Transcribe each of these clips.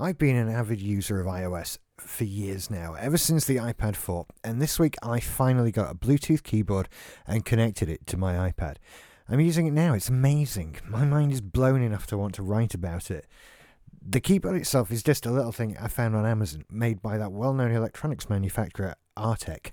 I've been an avid user of iOS for years now, ever since the iPad 4, and this week I finally got a Bluetooth keyboard and connected it to my iPad. I'm using it now, it's amazing. My mind is blown enough to want to write about it. The keyboard itself is just a little thing I found on Amazon, made by that well known electronics manufacturer Arteck.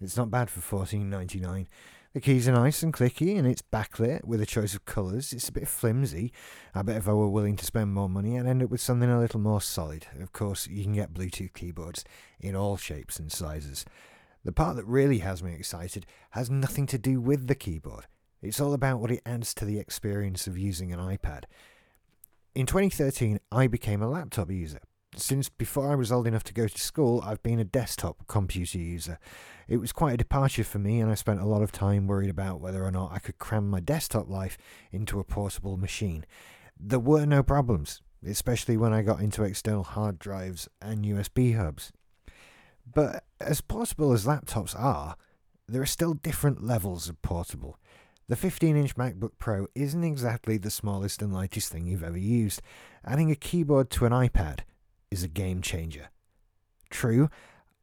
It's not bad for fourteen ninety nine. The keys are nice and clicky and it's backlit with a choice of colours. It's a bit flimsy. I bet if I were willing to spend more money, I'd end up with something a little more solid. Of course, you can get Bluetooth keyboards in all shapes and sizes. The part that really has me excited has nothing to do with the keyboard. It's all about what it adds to the experience of using an iPad. In 2013, I became a laptop user since before I was old enough to go to school, I've been a desktop computer user. It was quite a departure for me, and I spent a lot of time worried about whether or not I could cram my desktop life into a portable machine. There were no problems, especially when I got into external hard drives and USB hubs. But as portable as laptops are, there are still different levels of portable. The 15 inch MacBook Pro isn't exactly the smallest and lightest thing you've ever used. Adding a keyboard to an iPad is a game changer. True,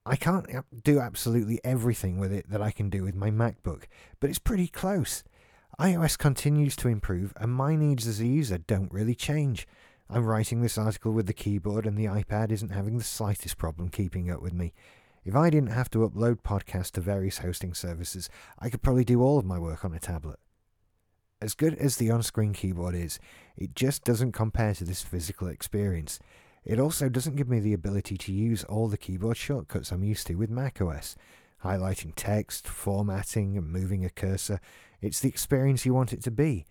I can't do absolutely everything with it that I can do with my MacBook, but it's pretty close. iOS continues to improve, and my needs as a user don't really change. I'm writing this article with the keyboard, and the iPad isn't having the slightest problem keeping up with me. If I didn't have to upload podcasts to various hosting services, I could probably do all of my work on a tablet. As good as the on screen keyboard is, it just doesn't compare to this physical experience. It also doesn't give me the ability to use all the keyboard shortcuts I'm used to with macOS. Highlighting text, formatting, and moving a cursor. It's the experience you want it to be.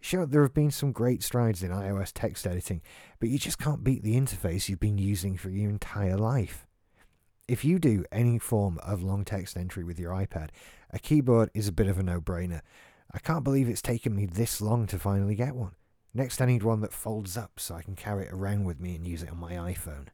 Sure, there have been some great strides in iOS text editing, but you just can't beat the interface you've been using for your entire life. If you do any form of long text entry with your iPad, a keyboard is a bit of a no brainer. I can't believe it's taken me this long to finally get one. Next, I need one that folds up so I can carry it around with me and use it on my iPhone.